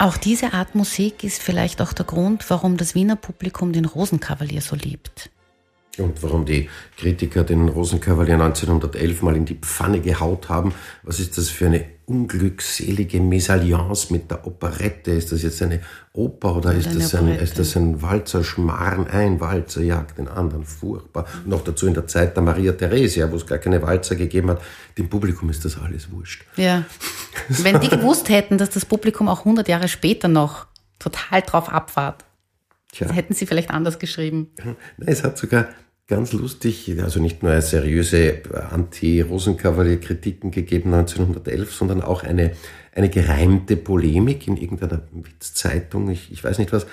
Auch diese Art Musik ist vielleicht auch der Grund, warum das Wiener Publikum den Rosenkavalier so liebt. Und warum die Kritiker den Rosenkavalier 1911 mal in die Pfanne gehaut haben. Was ist das für eine unglückselige Mesalliance mit der Operette? Ist das jetzt eine Oper oder, ist, das ein, ist das ein Walzer Schmarrn? Ein Walzer jagt den anderen. Furchtbar. Und noch dazu in der Zeit der Maria Theresia, wo es gar keine Walzer gegeben hat. Dem Publikum ist das alles wurscht. Ja. Wenn die gewusst hätten, dass das Publikum auch 100 Jahre später noch total drauf abfahrt, hätten sie vielleicht anders geschrieben. Nein, es hat sogar ganz lustig, also nicht nur seriöse Anti-Rosenkavalier-Kritiken gegeben 1911, sondern auch eine, eine gereimte Polemik in irgendeiner Witzzeitung, ich, ich weiß nicht was.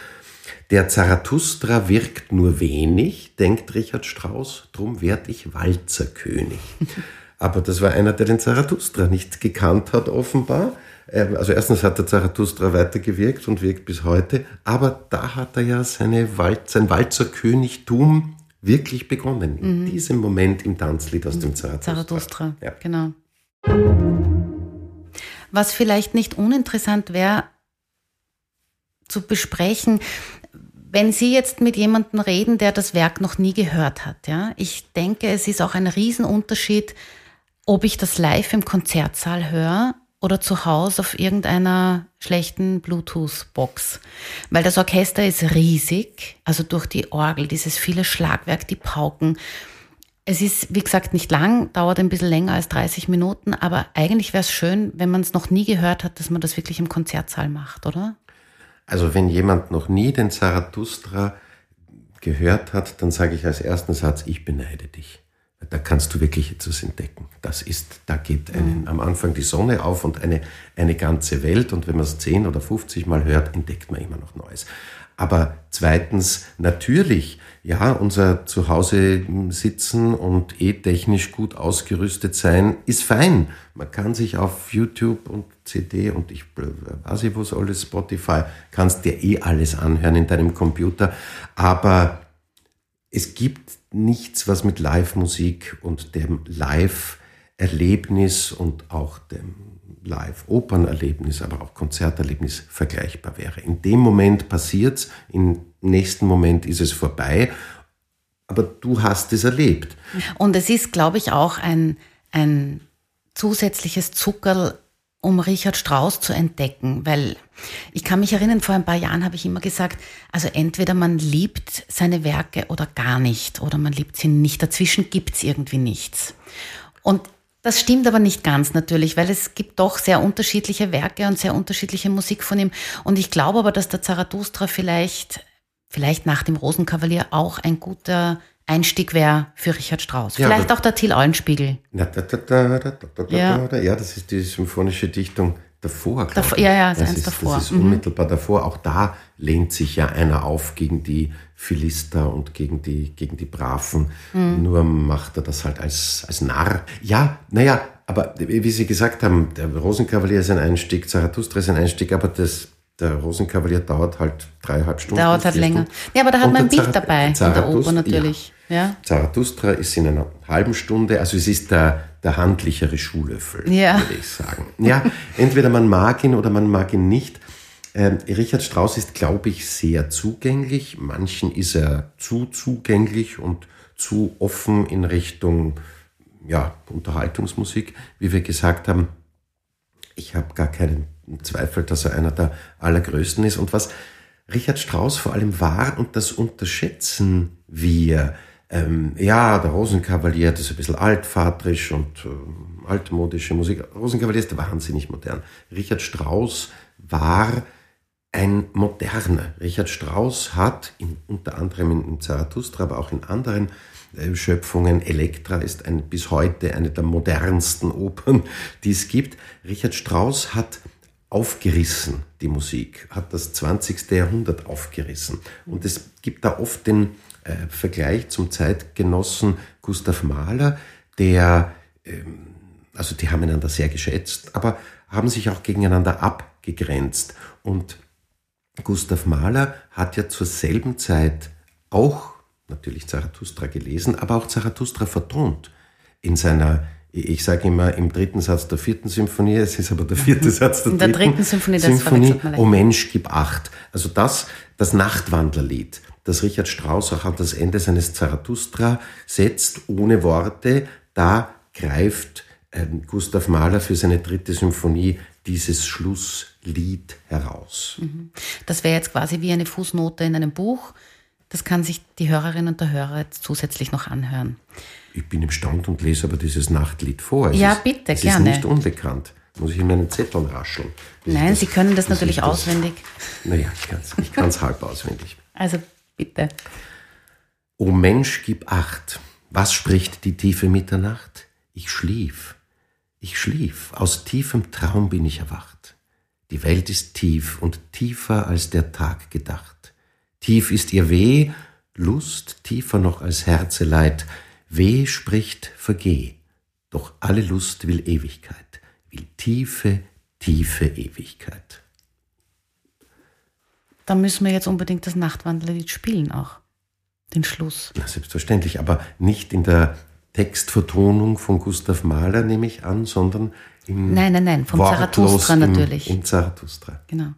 Der Zarathustra wirkt nur wenig, denkt Richard Strauss, drum werd ich Walzerkönig. Aber das war einer, der den Zarathustra nicht gekannt hat, offenbar. Ähm, also erstens hat der Zarathustra weitergewirkt und wirkt bis heute, aber da hat er ja seine Wald, sein Walzerkönigtum wirklich begonnen. In mhm. diesem Moment im Tanzlied aus dem Zarathustra. Zarathustra, ja. genau. Was vielleicht nicht uninteressant wäre, zu besprechen, wenn Sie jetzt mit jemandem reden, der das Werk noch nie gehört hat, ja, ich denke, es ist auch ein Riesenunterschied, ob ich das live im Konzertsaal höre oder zu Hause auf irgendeiner schlechten Bluetooth-Box. Weil das Orchester ist riesig, also durch die Orgel, dieses viele Schlagwerk, die Pauken. Es ist, wie gesagt, nicht lang, dauert ein bisschen länger als 30 Minuten, aber eigentlich wäre es schön, wenn man es noch nie gehört hat, dass man das wirklich im Konzertsaal macht, oder? Also wenn jemand noch nie den Zarathustra gehört hat, dann sage ich als ersten Satz, ich beneide dich da kannst du wirklich etwas entdecken. Das ist, da geht einen, mhm. am Anfang die Sonne auf und eine, eine ganze Welt. Und wenn man es 10 oder 50 Mal hört, entdeckt man immer noch Neues. Aber zweitens, natürlich, ja, unser Zuhause sitzen und eh technisch gut ausgerüstet sein, ist fein. Man kann sich auf YouTube und CD und ich weiß ich was alles, Spotify, kannst dir eh alles anhören in deinem Computer. Aber es gibt nichts, was mit Live-Musik und dem Live-Erlebnis und auch dem Live-Opernerlebnis, aber auch Konzerterlebnis vergleichbar wäre. In dem Moment passiert's, im nächsten Moment ist es vorbei, aber du hast es erlebt. Und es ist, glaube ich, auch ein, ein zusätzliches Zuckerl um Richard Strauss zu entdecken, weil ich kann mich erinnern, vor ein paar Jahren habe ich immer gesagt, also entweder man liebt seine Werke oder gar nicht, oder man liebt sie nicht. Dazwischen gibt's irgendwie nichts. Und das stimmt aber nicht ganz natürlich, weil es gibt doch sehr unterschiedliche Werke und sehr unterschiedliche Musik von ihm. Und ich glaube aber, dass der Zarathustra vielleicht, vielleicht nach dem Rosenkavalier auch ein guter Einstieg wäre für Richard Strauss. Ja, Vielleicht auch der Till Eulenspiegel. ja. ja, das ist die symphonische Dichtung davor, glaube ich. Ja, ja, das, ist, davor. Das ist mhm. unmittelbar davor. Auch da lehnt sich ja einer auf gegen die Philister und gegen die, gegen die Braven. Mhm. Nur macht er das halt als, als Narr. Ja, naja, aber wie Sie gesagt haben, der Rosenkavalier ist ein Einstieg, Zarathustra ist ein Einstieg, aber das der Rosenkavalier dauert halt dreieinhalb Stunden. Dauert halt länger. Stunden. Ja, aber da hat man ein Bild dabei in der Oper natürlich. Ja. Zarathustra ist in einer halben Stunde, also es ist der, der handlichere Schuhlöffel, ja. würde ich sagen. Ja, entweder man mag ihn oder man mag ihn nicht. Ähm, Richard Strauss ist, glaube ich, sehr zugänglich. Manchen ist er zu zugänglich und zu offen in Richtung ja, Unterhaltungsmusik, wie wir gesagt haben. Ich habe gar keinen Zweifel, dass er einer der allergrößten ist. Und was Richard Strauss vor allem war, und das unterschätzen wir, ähm, ja, der Rosenkavalier, das ist ein bisschen altvaterisch und äh, altmodische Musik. Rosenkavalier ist wahnsinnig modern. Richard Strauss war ein moderner. Richard Strauss hat in, unter anderem in Zarathustra, aber auch in anderen äh, Schöpfungen. Elektra ist ein, bis heute eine der modernsten Opern, die es gibt. Richard Strauss hat aufgerissen, die Musik, hat das 20. Jahrhundert aufgerissen. Und es gibt da oft den äh, Vergleich zum Zeitgenossen Gustav Mahler, der, ähm, also die haben einander sehr geschätzt, aber haben sich auch gegeneinander abgegrenzt. Und Gustav Mahler hat ja zur selben Zeit auch natürlich Zarathustra gelesen, aber auch Zarathustra vertont in seiner ich sage immer im dritten Satz der vierten Symphonie, es ist aber der vierte Satz der, In der dritten, dritten Symphonie, Symphonie Oh Mensch, gib acht. Also das, das Nachtwandlerlied, das Richard Strauss auch an das Ende seines Zarathustra setzt, ohne Worte, da greift ähm, Gustav Mahler für seine dritte Symphonie dieses Schlusslied heraus. Das wäre jetzt quasi wie eine Fußnote in einem Buch. Das kann sich die Hörerin und der Hörer jetzt zusätzlich noch anhören. Ich bin im Stand und lese aber dieses Nachtlied vor. Es Ja, ist, bitte, es gerne. ist nicht unbekannt. Muss ich in meinen Zetteln rascheln. Nein, Sie können das natürlich ich das- auswendig. Naja, ich ich kann's halb auswendig. Also bitte. O Mensch, gib acht. Was spricht die tiefe Mitternacht? Ich schlief. Ich schlief. Aus tiefem Traum bin ich erwacht. Die Welt ist tief und tiefer als der Tag gedacht. Tief ist ihr Weh, Lust tiefer noch als Herzeleid. Weh spricht vergeh. Doch alle Lust will Ewigkeit, will tiefe, tiefe Ewigkeit. Da müssen wir jetzt unbedingt das Nachtwanderlied spielen auch. Den Schluss. Na, selbstverständlich, aber nicht in der Textvertonung von Gustav Mahler, nehme ich an, sondern im Nein, nein, nein, vom wortlos Zarathustra im, natürlich. Im Zarathustra. Genau.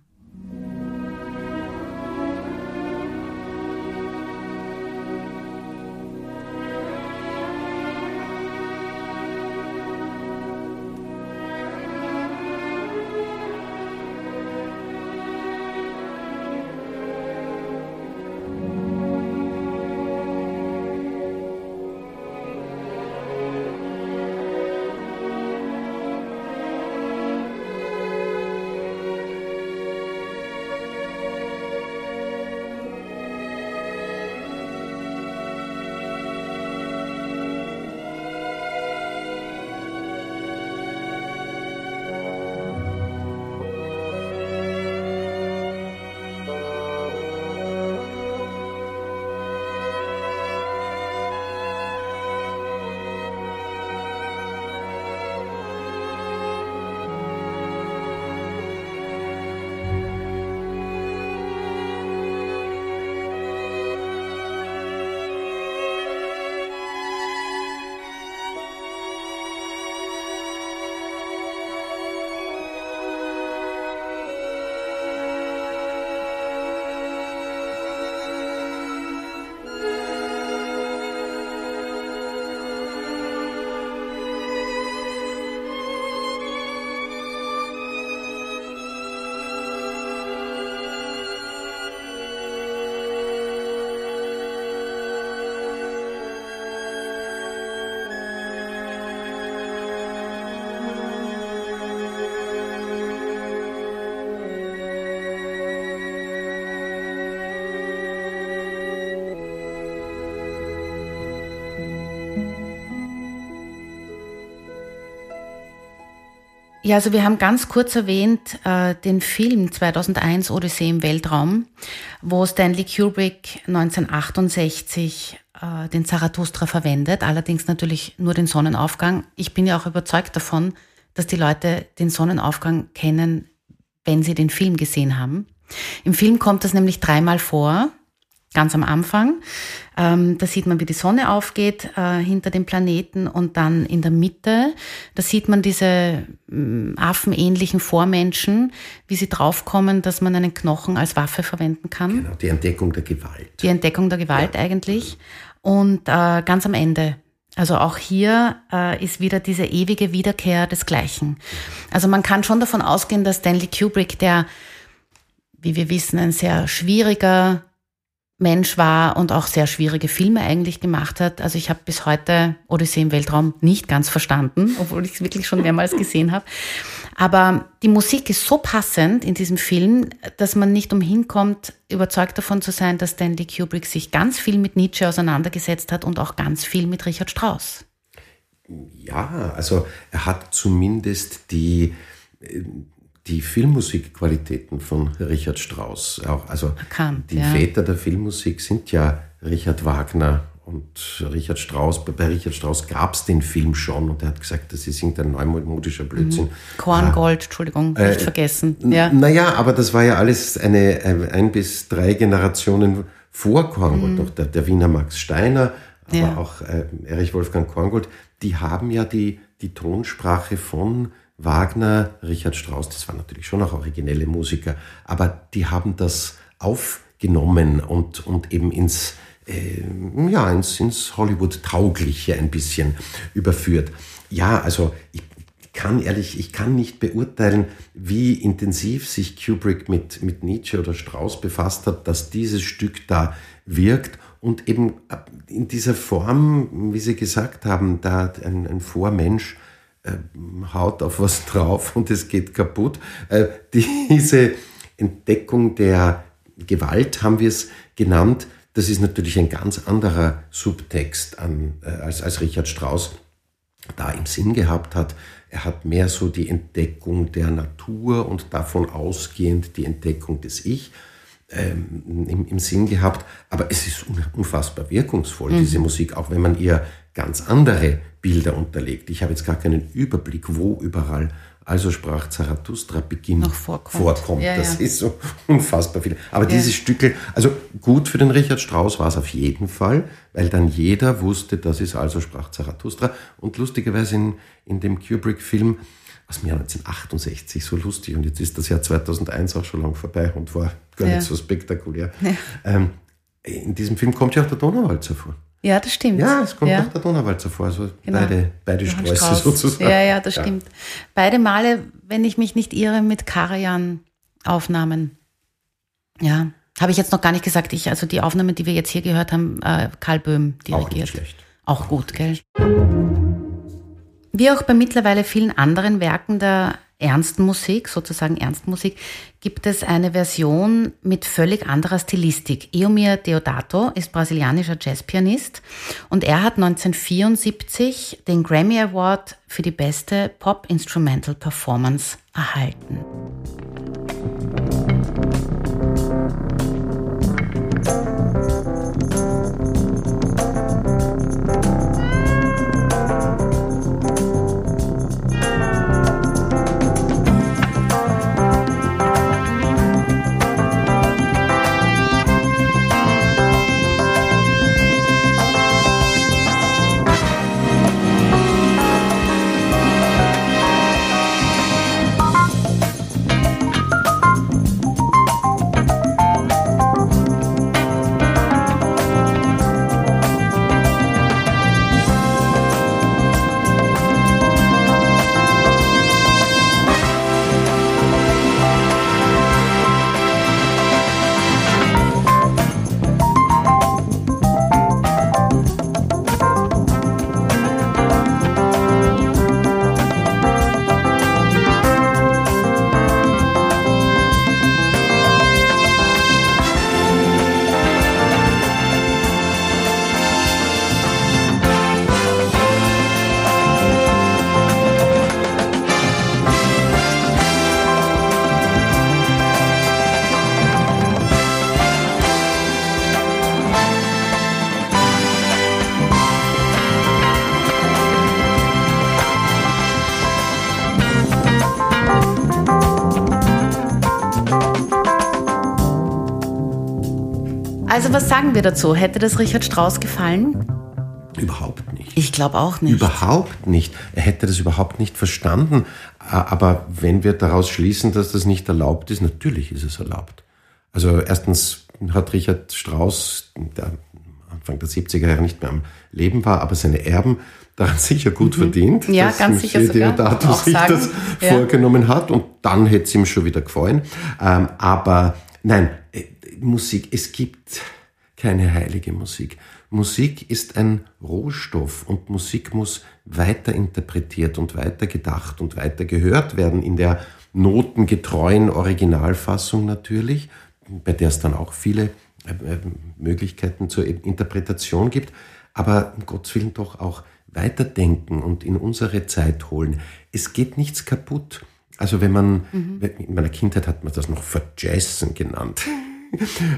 Ja, also wir haben ganz kurz erwähnt äh, den Film 2001 Odyssee im Weltraum, wo Stanley Kubrick 1968 äh, den Zarathustra verwendet, allerdings natürlich nur den Sonnenaufgang. Ich bin ja auch überzeugt davon, dass die Leute den Sonnenaufgang kennen, wenn sie den Film gesehen haben. Im Film kommt das nämlich dreimal vor, ganz am Anfang. Ähm, da sieht man, wie die Sonne aufgeht äh, hinter dem Planeten und dann in der Mitte, da sieht man diese ähm, affenähnlichen Vormenschen, wie sie draufkommen, dass man einen Knochen als Waffe verwenden kann. Genau, die Entdeckung der Gewalt. Die Entdeckung der Gewalt eigentlich. Und äh, ganz am Ende. Also auch hier äh, ist wieder diese ewige Wiederkehr des Gleichen. Also man kann schon davon ausgehen, dass Stanley Kubrick, der, wie wir wissen, ein sehr schwieriger Mensch war und auch sehr schwierige Filme eigentlich gemacht hat. Also ich habe bis heute Odyssee im Weltraum nicht ganz verstanden, obwohl ich es wirklich schon mehrmals gesehen habe. Aber die Musik ist so passend in diesem Film, dass man nicht umhin kommt, überzeugt davon zu sein, dass Stanley Kubrick sich ganz viel mit Nietzsche auseinandergesetzt hat und auch ganz viel mit Richard Strauss. Ja, also er hat zumindest die, äh, die Filmmusikqualitäten von Richard Strauss auch. Also Erkannt, die ja. Väter der Filmmusik sind ja Richard Wagner und Richard Strauss. Bei Richard Strauss gab es den Film schon und er hat gesagt, das ist irgendein neumodischer Blödsinn. Korngold, Entschuldigung, nicht vergessen. Ja. Naja, aber das war ja alles eine, ein, ein bis drei Generationen vor Korngold. Doch der, der Wiener Max Steiner, aber Mhm. Ja. auch äh, Erich Wolfgang Korngold, die haben ja die die Tonsprache von Wagner, Richard Strauss, das waren natürlich schon auch originelle Musiker, aber die haben das aufgenommen und, und eben ins, äh, ja, ins, ins Hollywood-Taugliche ein bisschen überführt. Ja, also ich kann ehrlich, ich kann nicht beurteilen, wie intensiv sich Kubrick mit, mit Nietzsche oder Strauss befasst hat, dass dieses Stück da wirkt und eben in dieser Form, wie Sie gesagt haben, da ein, ein Vormensch haut auf was drauf und es geht kaputt. Äh, diese Entdeckung der Gewalt haben wir es genannt. Das ist natürlich ein ganz anderer Subtext an, äh, als, als Richard Strauss da im Sinn gehabt hat. Er hat mehr so die Entdeckung der Natur und davon ausgehend die Entdeckung des Ich ähm, im, im, Sinn gehabt. Aber es ist unfassbar wirkungsvoll, mhm. diese Musik, auch wenn man ihr ganz andere Bilder unterlegt. Ich habe jetzt gar keinen Überblick, wo überall also sprach Zarathustra beginnt noch vorkommt. vorkommt. Ja, das ja. ist so unfassbar viel. Aber ja. dieses Stückel, also gut für den Richard Strauss war es auf jeden Fall, weil dann jeder wusste, das ist also sprach Zarathustra. Und lustigerweise in, in dem Kubrick-Film aus dem Jahr 1968, so lustig, und jetzt ist das Jahr 2001 auch schon lang vorbei und war gar nicht so spektakulär. Ähm, in diesem Film kommt ja auch der Donauwalzer vor. Ja, das stimmt. Ja, es kommt ja. auch der Donauwalzer vor, also genau. beide, beide Sträuße Strauß. sozusagen. Ja, ja, das ja. stimmt. Beide Male, wenn ich mich nicht irre, mit Karajan-Aufnahmen. Ja, habe ich jetzt noch gar nicht gesagt. Ich, also die Aufnahmen, die wir jetzt hier gehört haben, äh, Karl Böhm dirigiert. Auch nicht schlecht. Auch gut, gell? Wie auch bei mittlerweile vielen anderen Werken der Ernstmusik, sozusagen Ernstmusik, gibt es eine Version mit völlig anderer Stilistik. Eomir Deodato ist brasilianischer Jazzpianist und er hat 1974 den Grammy Award für die beste Pop Instrumental Performance erhalten. Also was sagen wir dazu? Hätte das Richard Strauss gefallen? Überhaupt nicht. Ich glaube auch nicht. Überhaupt nicht. Er hätte das überhaupt nicht verstanden. Aber wenn wir daraus schließen, dass das nicht erlaubt ist, natürlich ist es erlaubt. Also erstens hat Richard Strauss, der Anfang der 70er Jahre nicht mehr am Leben war, aber seine Erben daran sicher gut mhm. verdient, ja, dass ganz sicher Deodato sich sagen. das ja. vorgenommen hat und dann hätte es ihm schon wieder gefallen. Ähm, aber nein, Musik, es gibt keine heilige Musik. Musik ist ein Rohstoff und Musik muss weiter interpretiert und weiter gedacht und weiter gehört werden in der notengetreuen Originalfassung natürlich, bei der es dann auch viele äh, äh, Möglichkeiten zur Interpretation gibt, aber um Gottes Willen doch auch weiterdenken und in unsere Zeit holen. Es geht nichts kaputt. Also wenn man, mhm. in meiner Kindheit hat man das noch Verjazzen genannt.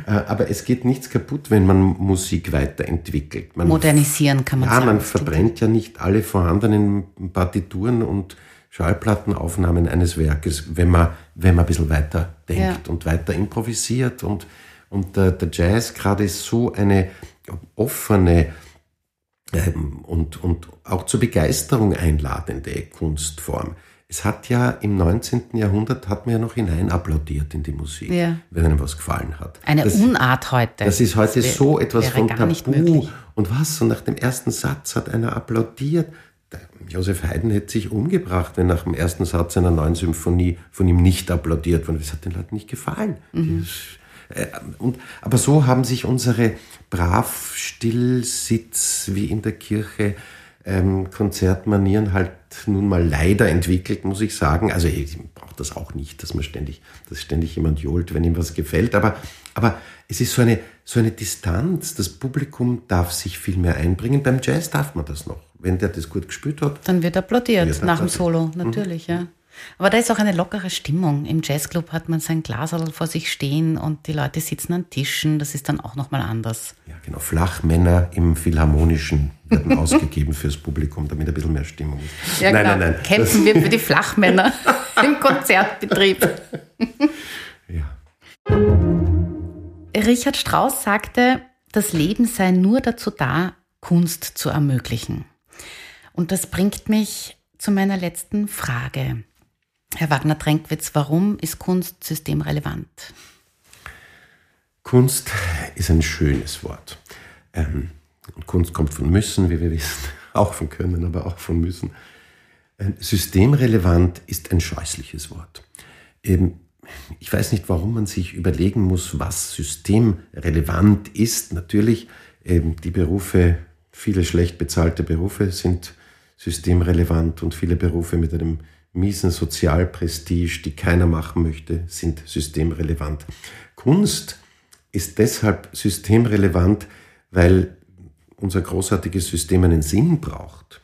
Äh, aber es geht nichts kaputt, wenn man Musik weiterentwickelt. Man Modernisieren kann man ja, sagen. Ja, man verbrennt ja nicht alle vorhandenen Partituren und Schallplattenaufnahmen eines Werkes, wenn man, wenn man ein bisschen weiter denkt ja. und weiter improvisiert. Und, und der, der Jazz gerade ist so eine offene ähm, und, und auch zur Begeisterung einladende Kunstform. Es hat ja im 19. Jahrhundert hat man ja noch hinein applaudiert in die Musik, ja. wenn einem was gefallen hat. Eine das, Unart heute. Das ist heute das so etwas von Tabu. Und was? Und nach dem ersten Satz hat einer applaudiert. Josef Haydn hätte sich umgebracht, wenn nach dem ersten Satz einer neuen Symphonie von ihm nicht applaudiert wurde. Das hat den Leuten nicht gefallen. Mhm. Äh, und, aber so haben sich unsere brav Stillsitz wie in der Kirche ähm, Konzertmanieren halt nun mal leider entwickelt, muss ich sagen. Also ich brauche das auch nicht, dass man ständig, dass ständig jemand johlt, wenn ihm was gefällt. Aber, aber es ist so eine, so eine Distanz. Das Publikum darf sich viel mehr einbringen. Beim Jazz darf man das noch. Wenn der das gut gespielt hat. Dann wird applaudiert wird nach dem Solo, natürlich, mhm. ja. Aber da ist auch eine lockere Stimmung. Im Jazzclub hat man sein Glas vor sich stehen und die Leute sitzen an Tischen. Das ist dann auch nochmal anders. Ja, genau. Flachmänner im Philharmonischen werden ausgegeben fürs Publikum, damit ein bisschen mehr Stimmung ist. Ja, nein, genau. nein, nein. Kämpfen wir für die Flachmänner im Konzertbetrieb. ja. Richard Strauss sagte, das Leben sei nur dazu da, Kunst zu ermöglichen. Und das bringt mich zu meiner letzten Frage. Herr Wagner-Tränkwitz, warum ist Kunst systemrelevant? Kunst ist ein schönes Wort. Ähm, Kunst kommt von müssen, wie wir wissen, auch von können, aber auch von müssen. Ähm, systemrelevant ist ein scheußliches Wort. Ähm, ich weiß nicht, warum man sich überlegen muss, was systemrelevant ist. Natürlich, ähm, die Berufe, viele schlecht bezahlte Berufe sind systemrelevant und viele Berufe mit einem miesen Sozialprestige, die keiner machen möchte, sind systemrelevant. Kunst ist deshalb systemrelevant, weil unser großartiges System einen Sinn braucht.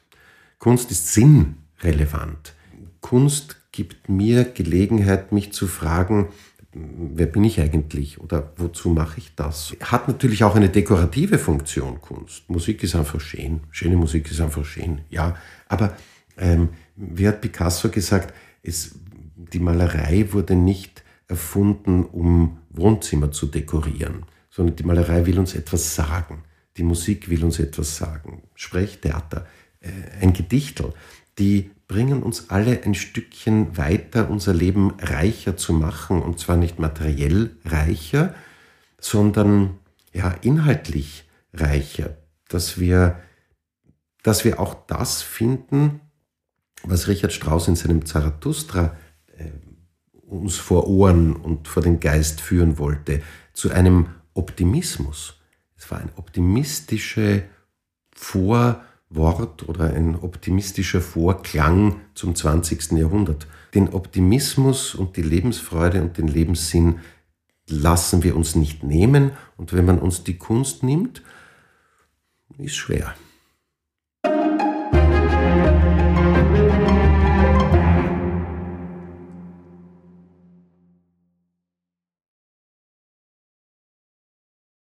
Kunst ist sinnrelevant. Kunst gibt mir Gelegenheit, mich zu fragen, wer bin ich eigentlich oder wozu mache ich das? Hat natürlich auch eine dekorative Funktion, Kunst. Musik ist einfach schön. Schöne Musik ist einfach schön, ja. Aber ähm, wie hat Picasso gesagt, es, die Malerei wurde nicht erfunden, um Wohnzimmer zu dekorieren, sondern die Malerei will uns etwas sagen. Die Musik will uns etwas sagen. Sprechtheater, äh, ein Gedichtel, die bringen uns alle ein Stückchen weiter, unser Leben reicher zu machen. Und zwar nicht materiell reicher, sondern ja, inhaltlich reicher. Dass wir, dass wir auch das finden, was Richard Strauss in seinem Zarathustra äh, uns vor Ohren und vor den Geist führen wollte, zu einem Optimismus. War ein optimistische Vorwort oder ein optimistischer Vorklang zum 20. Jahrhundert. Den Optimismus und die Lebensfreude und den Lebenssinn lassen wir uns nicht nehmen und wenn man uns die Kunst nimmt, ist schwer.